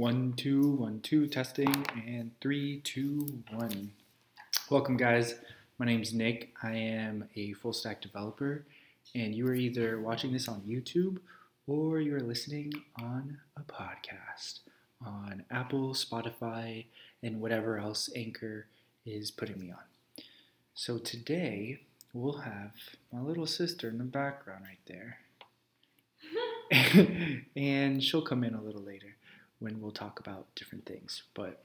One, two, one, two, testing, and three, two, one. Welcome, guys. My name's Nick. I am a full stack developer, and you are either watching this on YouTube or you are listening on a podcast on Apple, Spotify, and whatever else Anchor is putting me on. So today we'll have my little sister in the background right there. and she'll come in a little later when we'll talk about different things. But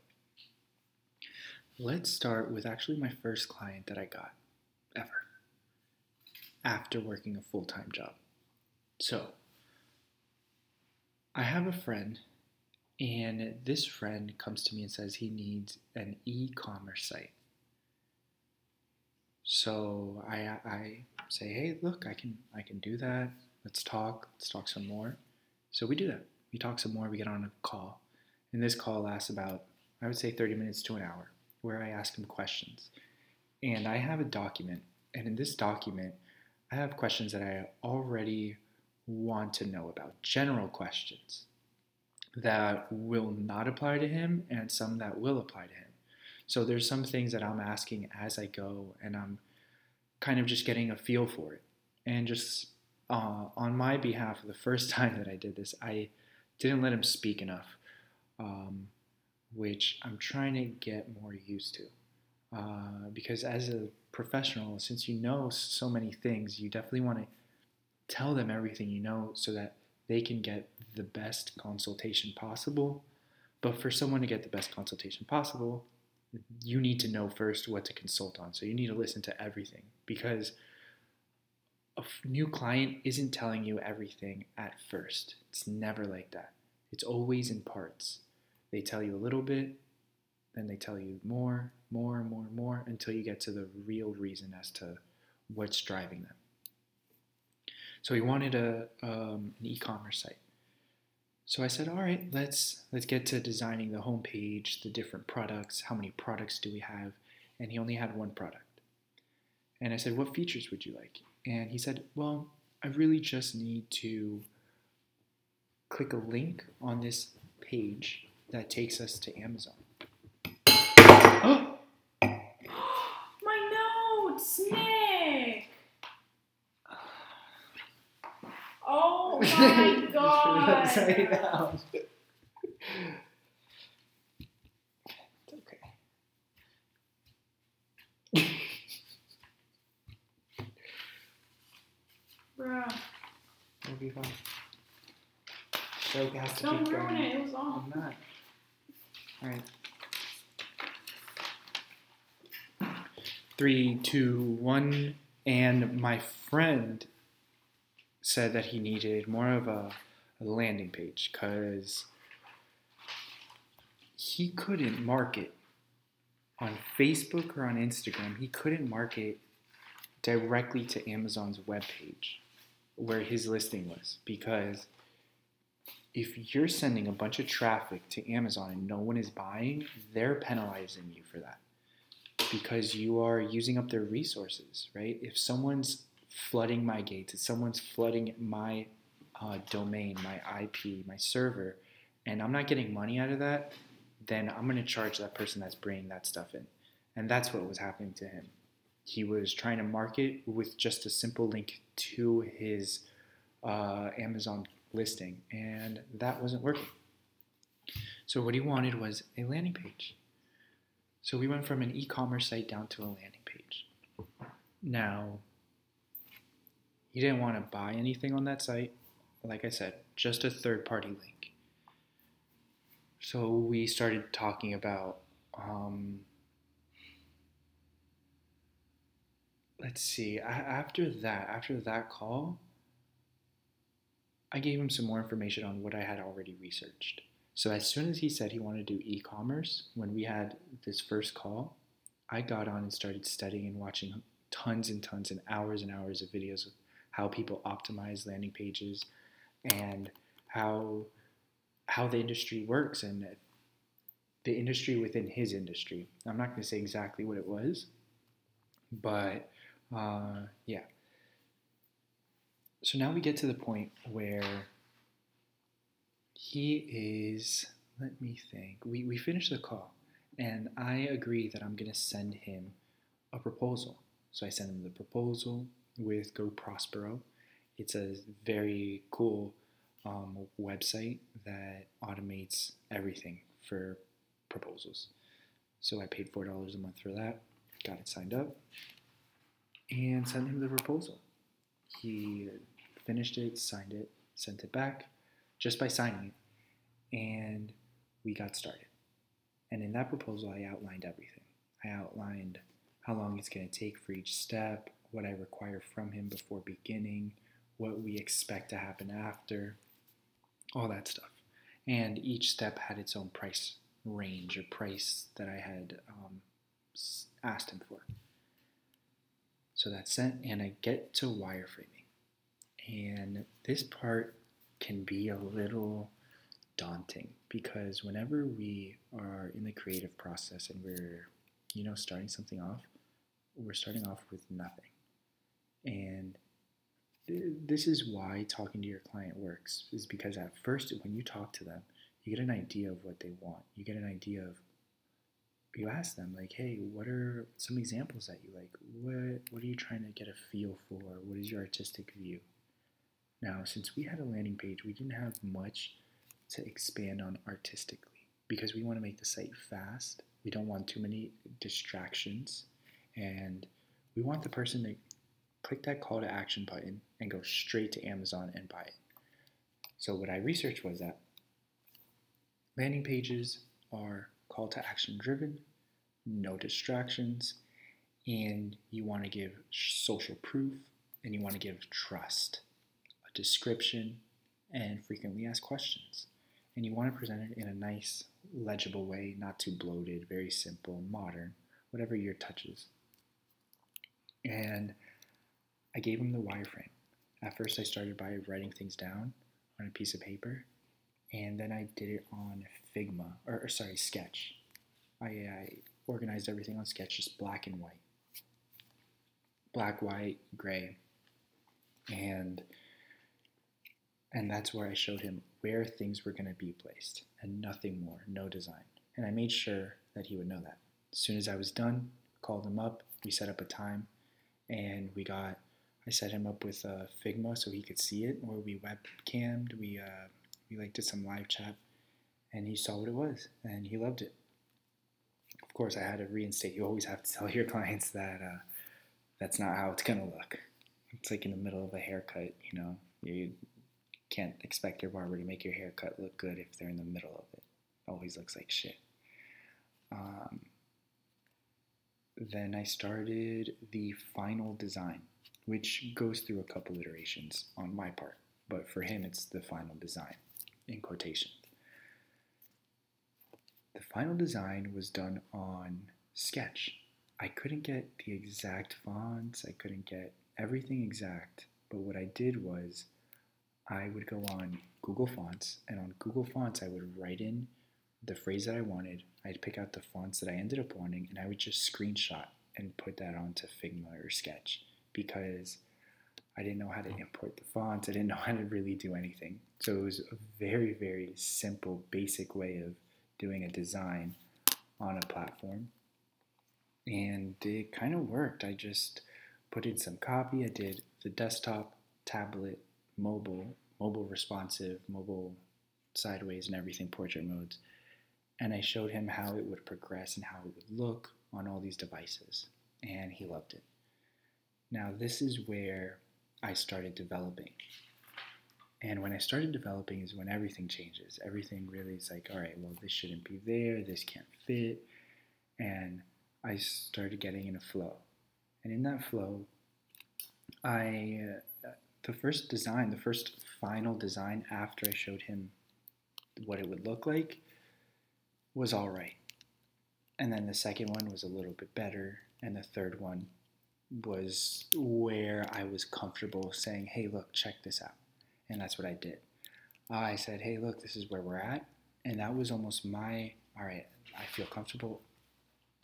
let's start with actually my first client that I got ever after working a full time job. So I have a friend, and this friend comes to me and says he needs an e commerce site. So I, I say, hey, look, I can I can do that. Let's talk. Let's talk some more. So we do that. We talk some more. We get on a call, and this call lasts about I would say 30 minutes to an hour, where I ask him questions. And I have a document, and in this document, I have questions that I already want to know about, general questions that will not apply to him, and some that will apply to him. So there's some things that I'm asking as I go, and I'm kind of just getting a feel for it. And just uh, on my behalf, the first time that I did this, I didn't let him speak enough, um, which I'm trying to get more used to. Uh, because as a professional, since you know so many things, you definitely want to tell them everything you know so that they can get the best consultation possible. But for someone to get the best consultation possible, you need to know first what to consult on. So you need to listen to everything because a new client isn't telling you everything at first. It's never like that. It's always in parts. They tell you a little bit, then they tell you more, more, more, more until you get to the real reason as to what's driving them. So he wanted a um, an e-commerce site. So I said, all right, let's let's get to designing the homepage, the different products, how many products do we have? And he only had one product. And I said, what features would you like? And he said, well, I really just need to click a link on this page that takes us to Amazon. My notes, Nick. Oh my god. be has to don't keep ruin going. it. It was on. I'm not. Alright. Three, two, one. And my friend said that he needed more of a, a landing page because he couldn't market on Facebook or on Instagram. He couldn't market directly to Amazon's webpage where his listing was because if you're sending a bunch of traffic to Amazon and no one is buying, they're penalizing you for that because you are using up their resources, right? If someone's flooding my gates, if someone's flooding my uh, domain, my IP, my server, and I'm not getting money out of that, then I'm going to charge that person that's bringing that stuff in. And that's what was happening to him. He was trying to market with just a simple link to his uh, Amazon listing, and that wasn't working. So, what he wanted was a landing page. So, we went from an e commerce site down to a landing page. Now, he didn't want to buy anything on that site. Like I said, just a third party link. So, we started talking about. Um, let's see. After that, after that call, I gave him some more information on what I had already researched. So as soon as he said he wanted to do e-commerce, when we had this first call, I got on and started studying and watching tons and tons and hours and hours of videos of how people optimize landing pages and how how the industry works and the industry within his industry. I'm not going to say exactly what it was, but uh, yeah. So now we get to the point where he is let me think. We, we finished the call, and I agree that I'm going to send him a proposal. So I send him the proposal with Go Prospero. It's a very cool um, website that automates everything for proposals. So I paid $4 a month for that, got it signed up, and sent him the proposal. He finished it, signed it, sent it back just by signing it, and we got started. And in that proposal, I outlined everything. I outlined how long it's going to take for each step, what I require from him before beginning, what we expect to happen after, all that stuff. And each step had its own price range or price that I had um, asked him for. So that's sent, and I get to wireframing. And this part can be a little daunting because whenever we are in the creative process and we're, you know, starting something off, we're starting off with nothing. And this is why talking to your client works, is because at first, when you talk to them, you get an idea of what they want. You get an idea of, you ask them, like, hey, what are some examples that you like? What, what are you trying to get a feel for? What is your artistic view? Now, since we had a landing page, we didn't have much to expand on artistically because we want to make the site fast. We don't want too many distractions. And we want the person to click that call to action button and go straight to Amazon and buy it. So, what I researched was that landing pages are call to action driven, no distractions, and you want to give social proof and you want to give trust a description, and frequently asked questions. And you want to present it in a nice, legible way, not too bloated, very simple, modern, whatever your touch is. And I gave him the wireframe. At first, I started by writing things down on a piece of paper, and then I did it on Figma, or, or sorry, Sketch. I, I organized everything on Sketch, just black and white. Black, white, gray. And and that's where I showed him where things were going to be placed and nothing more, no design. And I made sure that he would know that. As soon as I was done, called him up, we set up a time, and we got, I set him up with uh, Figma so he could see it, or we webcammed, we, uh, we like did some live chat, and he saw what it was, and he loved it. Of course, I had to reinstate, you always have to tell your clients that uh, that's not how it's to look. It's like in the middle of a haircut, you know, you can't expect your barber to make your haircut look good if they're in the middle of it. it always looks like shit. Um, then I started the final design, which goes through a couple iterations on my part, but for him, it's the final design in quotation. The final design was done on Sketch. I couldn't get the exact fonts, I couldn't get everything exact, but what I did was I would go on Google Fonts, and on Google Fonts, I would write in the phrase that I wanted. I'd pick out the fonts that I ended up wanting, and I would just screenshot and put that onto Figma or Sketch because I didn't know how to import the fonts. I didn't know how to really do anything. So it was a very, very simple, basic way of doing a design on a platform. And it kind of worked. I just put in some copy. I did the desktop, tablet, mobile, mobile responsive, mobile sideways and everything portrait modes. And I showed him how it would progress and how it would look on all these devices. And he loved it. Now, this is where I started developing. And when I started developing is when everything changes. Everything really is like, all right, well, this shouldn't be there, this can't fit. And I started getting in a flow. And in that flow, I uh, the first design, the first final design after I showed him what it would look like was all right. And then the second one was a little bit better. And the third one was where I was comfortable saying, hey, look, check this out. And that's what I did. I said, hey, look, this is where we're at. And that was almost my, all right, I feel comfortable.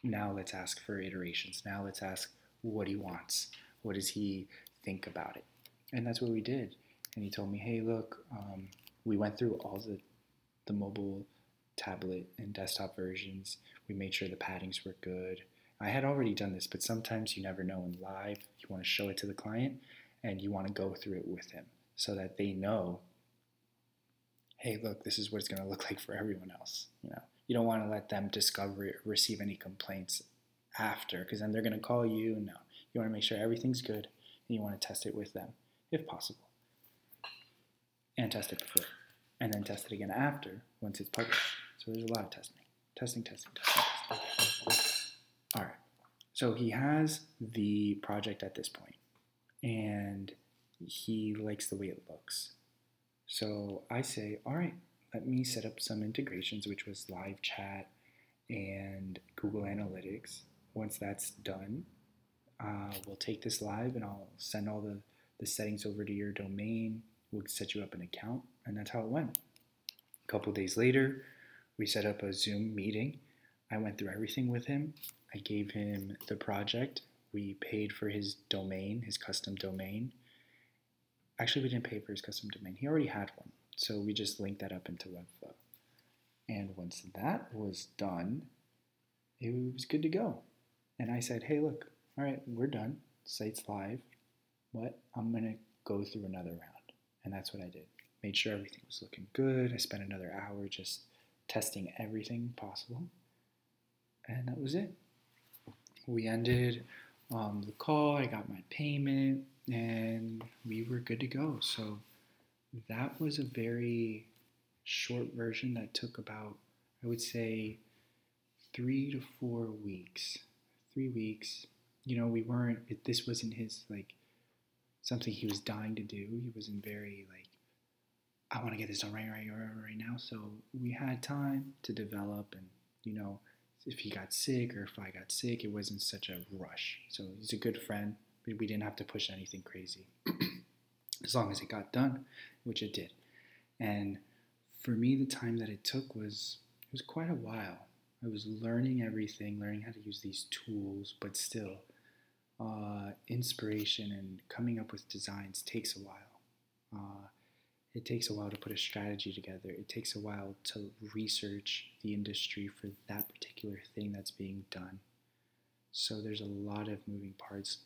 Now let's ask for iterations. Now let's ask what he wants. What does he think about it? and that's what we did. And he told me, hey, look, um, we went through all the the mobile tablet and desktop versions. We made sure the paddings were good. I had already done this, but sometimes you never know in live. You want to show it to the client and you want to go through it with him so that they know hey, look, this is what it's going to look like for everyone else. You know, you don't want to let them discover it, receive any complaints after, because then they're going to call you. No, you want to make sure everything's good, and you want to test it with them if possible, and test it before, and then test it again after once it's published. So there's a lot of testing, testing, testing, testing, testing. All right. So he has the project at this point, and he likes the way it looks. So I say, all right, let me set up some integrations, which was live chat and Google Analytics. Once that's done, uh, we'll take this live and I'll send all the, the settings over to your domain. We'll set you up an account, and that's how it went. A couple days later, we set up a Zoom meeting. I went through everything with him. I gave him the project. We paid for his domain, his custom domain. Actually, we didn't pay for his custom domain. He already had one. So we just linked that up into Webflow. And once that was done, it was good to go. And I said, hey, look, all right, we're done. Site's live. What? I'm going to go through another round. And that's what I did. Made sure everything was looking good. I spent another hour just testing everything possible. And that was it. We ended um, the call. I got my payment and we were good to go. So that was a very short version that took about, I would say, three to four weeks. Three weeks. You know, we weren't, it, this wasn't his, like, something he was dying to do. He wasn't very, like, I want to get this done right, right, right, right now. So we had time to develop, and, you know, if he got sick or if I got sick, it wasn't such a rush. So he's a good friend we, didn't have to push anything crazy. as long as it got done, which it did. And for me, the time that it took was it was quite a while. I was learning everything, learning how to use these tools, but still, uh, inspiration and coming up with designs takes a while. Uh, it takes a while to put a strategy together. It takes a while to research the industry for that particular thing that's being done. So there's a lot of moving parts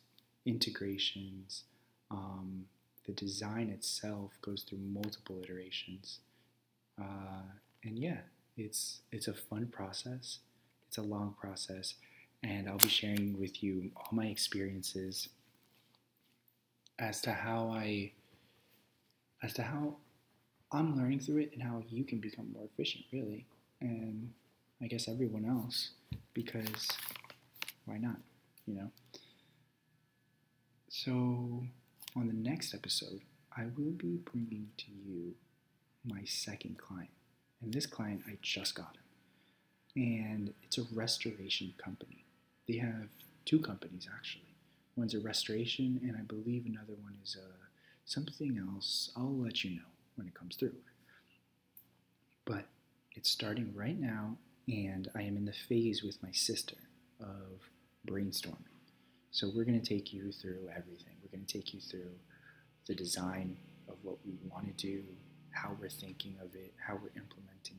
integrations. Um, the design itself goes through multiple iterations, uh, and yeah, it's it's a fun process. It's a long process, and I'll be sharing with you all my experiences as to how I as to how I'm learning through it and how you can become more efficient, really, and I guess everyone else, because why not, you know? So, on the next episode, I will be bringing to you my second client. And this client, I just got him. And it's a restoration company. They have two companies, actually. One's a restoration, and I believe another one is a, something else. I'll let you know when it comes through. But it's starting right now, and I am in the phase with my sister of brainstorming. So we're going to take you through everything. We're going to take you through the design of what we want to do, how we're thinking of it, how we're implementing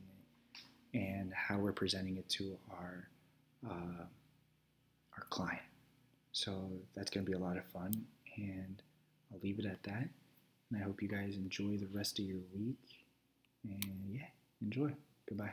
it, and how we're presenting it to our uh, our client. So that's going to be a lot of fun, and I'll leave it at that. And I hope you guys enjoy the rest of your week. And yeah, enjoy. Goodbye.